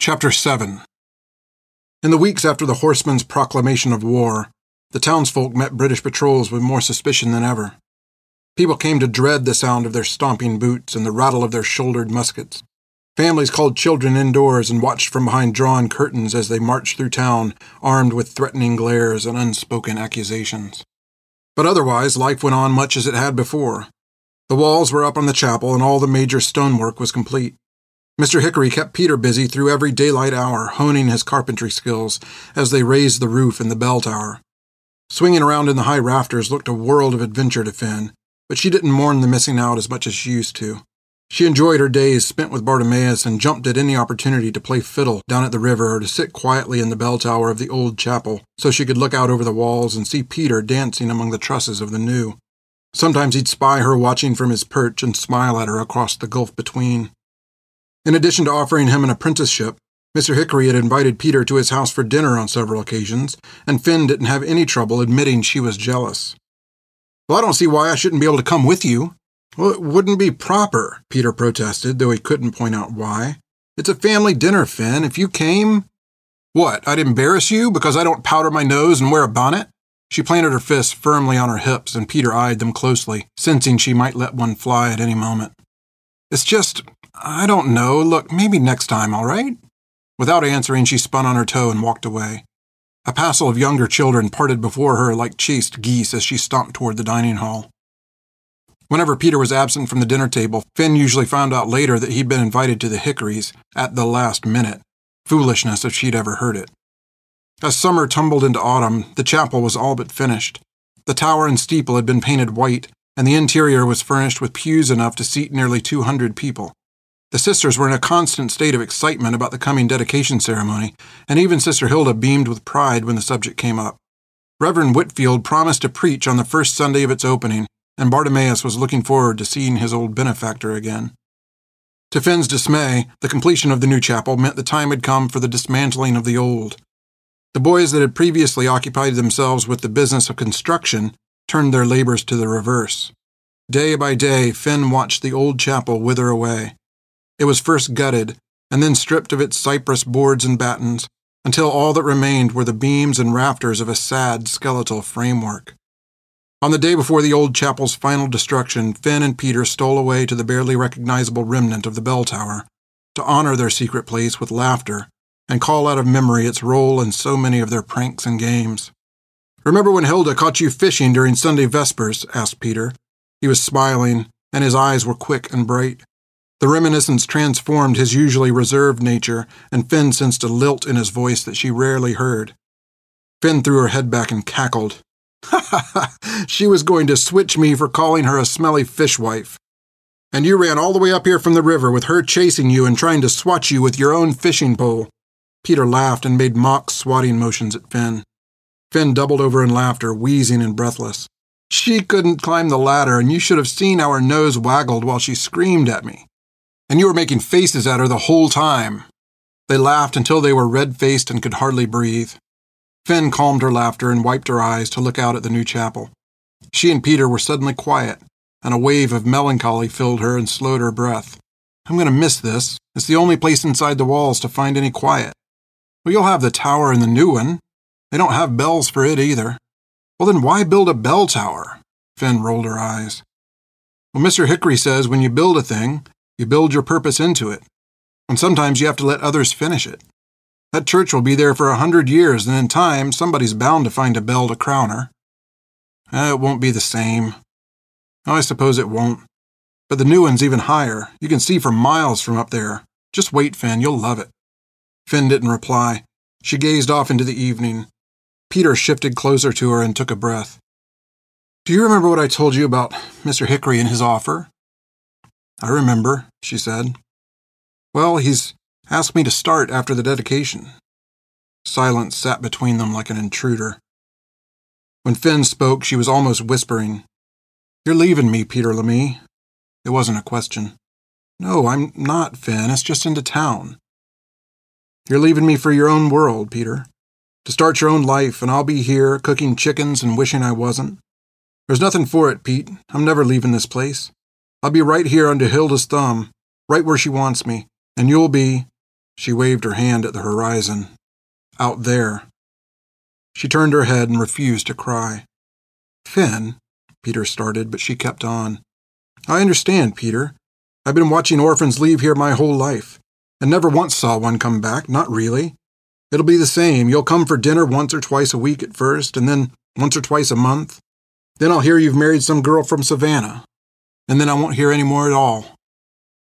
Chapter 7 In the weeks after the horsemen's proclamation of war, the townsfolk met British patrols with more suspicion than ever. People came to dread the sound of their stomping boots and the rattle of their shouldered muskets. Families called children indoors and watched from behind drawn curtains as they marched through town, armed with threatening glares and unspoken accusations. But otherwise, life went on much as it had before. The walls were up on the chapel, and all the major stonework was complete. Mr. Hickory kept Peter busy through every daylight hour, honing his carpentry skills as they raised the roof in the bell tower. Swinging around in the high rafters looked a world of adventure to Fin, but she didn't mourn the missing out as much as she used to. She enjoyed her days spent with Bartimaeus and jumped at any opportunity to play fiddle down at the river or to sit quietly in the bell tower of the old chapel so she could look out over the walls and see Peter dancing among the trusses of the new. Sometimes he'd spy her watching from his perch and smile at her across the gulf between. In addition to offering him an apprenticeship, Mr. Hickory had invited Peter to his house for dinner on several occasions, and Fin didn't have any trouble admitting she was jealous. Well, I don't see why I shouldn't be able to come with you. Well, it wouldn't be proper, Peter protested, though he couldn't point out why. It's a family dinner, Fin. If you came. What, I'd embarrass you because I don't powder my nose and wear a bonnet? She planted her fists firmly on her hips, and Peter eyed them closely, sensing she might let one fly at any moment. It's just, I don't know. Look, maybe next time, all right? Without answering, she spun on her toe and walked away. A passel of younger children parted before her like chased geese as she stomped toward the dining hall. Whenever Peter was absent from the dinner table, Fin usually found out later that he'd been invited to the Hickories at the last minute. Foolishness if she'd ever heard it. As summer tumbled into autumn, the chapel was all but finished. The tower and steeple had been painted white, and the interior was furnished with pews enough to seat nearly 200 people. The sisters were in a constant state of excitement about the coming dedication ceremony, and even Sister Hilda beamed with pride when the subject came up. Reverend Whitfield promised to preach on the first Sunday of its opening, and Bartimaeus was looking forward to seeing his old benefactor again. To Fin's dismay, the completion of the new chapel meant the time had come for the dismantling of the old. The boys that had previously occupied themselves with the business of construction turned their labors to the reverse. Day by day, Fin watched the old chapel wither away. It was first gutted, and then stripped of its cypress boards and battens, until all that remained were the beams and rafters of a sad skeletal framework. On the day before the old chapel's final destruction, Fin and Peter stole away to the barely recognizable remnant of the bell tower to honor their secret place with laughter and call out of memory its role in so many of their pranks and games. Remember when Hilda caught you fishing during Sunday Vespers? asked Peter. He was smiling, and his eyes were quick and bright. The reminiscence transformed his usually reserved nature, and Fin sensed a lilt in his voice that she rarely heard. Fin threw her head back and cackled. Ha ha ha! She was going to switch me for calling her a smelly fishwife. And you ran all the way up here from the river with her chasing you and trying to swat you with your own fishing pole. Peter laughed and made mock swatting motions at Fin. Fin doubled over in laughter, wheezing and breathless. She couldn't climb the ladder, and you should have seen how her nose waggled while she screamed at me. And you were making faces at her the whole time. They laughed until they were red faced and could hardly breathe. Fin calmed her laughter and wiped her eyes to look out at the new chapel. She and Peter were suddenly quiet, and a wave of melancholy filled her and slowed her breath. I'm going to miss this. It's the only place inside the walls to find any quiet. Well, you'll have the tower and the new one. They don't have bells for it either. Well, then why build a bell tower? Fin rolled her eyes. Well, Mr. Hickory says when you build a thing, you build your purpose into it, and sometimes you have to let others finish it. That church will be there for a hundred years, and in time, somebody's bound to find a bell to crown her. Eh, it won't be the same. Oh, I suppose it won't. But the new one's even higher. You can see for miles from up there. Just wait, Fin, you'll love it. Fin didn't reply. She gazed off into the evening. Peter shifted closer to her and took a breath. Do you remember what I told you about Mr. Hickory and his offer? I remember, she said. Well, he's asked me to start after the dedication. Silence sat between them like an intruder. When Fin spoke, she was almost whispering, You're leaving me, Peter Lemmy. It wasn't a question. No, I'm not, Fin. It's just into town. You're leaving me for your own world, Peter. To start your own life, and I'll be here cooking chickens and wishing I wasn't. There's nothing for it, Pete. I'm never leaving this place. I'll be right here under Hilda's thumb, right where she wants me, and you'll be. She waved her hand at the horizon. Out there. She turned her head and refused to cry. Fin, Peter started, but she kept on. I understand, Peter. I've been watching orphans leave here my whole life, and never once saw one come back, not really. It'll be the same. You'll come for dinner once or twice a week at first, and then once or twice a month. Then I'll hear you've married some girl from Savannah, and then I won't hear any more at all.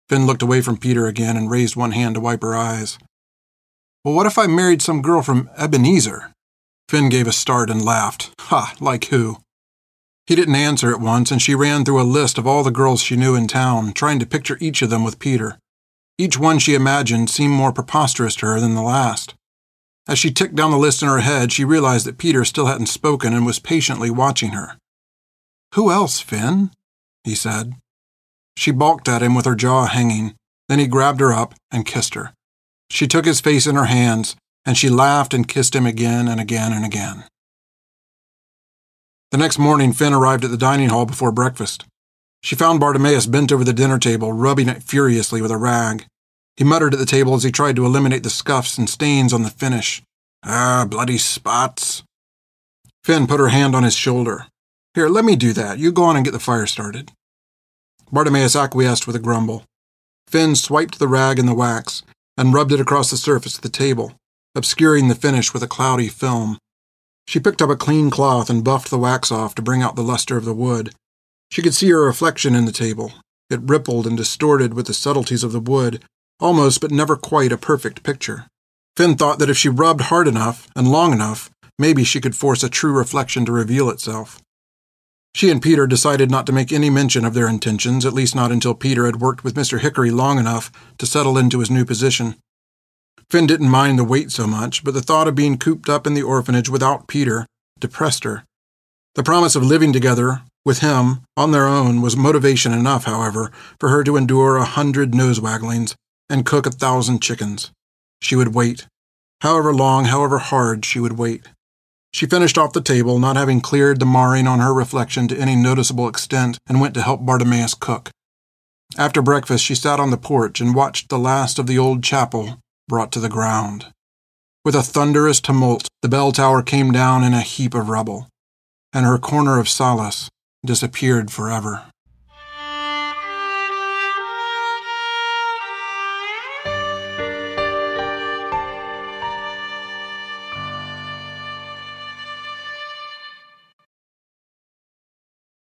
Fin looked away from Peter again and raised one hand to wipe her eyes. Well, what if I married some girl from Ebenezer? Fin gave a start and laughed. Ha, like who? He didn't answer at once, and she ran through a list of all the girls she knew in town, trying to picture each of them with Peter. Each one she imagined seemed more preposterous to her than the last. As she ticked down the list in her head, she realized that Peter still hadn't spoken and was patiently watching her. Who else, Fin? he said. She balked at him with her jaw hanging. Then he grabbed her up and kissed her. She took his face in her hands, and she laughed and kissed him again and again and again. The next morning, Fin arrived at the dining hall before breakfast. She found Bartimaeus bent over the dinner table, rubbing it furiously with a rag. He muttered at the table as he tried to eliminate the scuffs and stains on the finish. Ah, bloody spots. Fin put her hand on his shoulder. Here, let me do that. You go on and get the fire started. Bartimaeus acquiesced with a grumble. Fin swiped the rag in the wax and rubbed it across the surface of the table, obscuring the finish with a cloudy film. She picked up a clean cloth and buffed the wax off to bring out the luster of the wood. She could see her reflection in the table. It rippled and distorted with the subtleties of the wood, almost but never quite a perfect picture. Fin thought that if she rubbed hard enough and long enough, maybe she could force a true reflection to reveal itself. She and Peter decided not to make any mention of their intentions, at least not until Peter had worked with Mr. Hickory long enough to settle into his new position. Fin didn't mind the wait so much, but the thought of being cooped up in the orphanage without Peter depressed her. The promise of living together with him on their own was motivation enough, however, for her to endure a hundred nose wagglings and cook a thousand chickens. She would wait. However long, however hard, she would wait. She finished off the table, not having cleared the marring on her reflection to any noticeable extent, and went to help Bartimaeus cook. After breakfast, she sat on the porch and watched the last of the old chapel brought to the ground. With a thunderous tumult, the bell tower came down in a heap of rubble, and her corner of solace disappeared forever.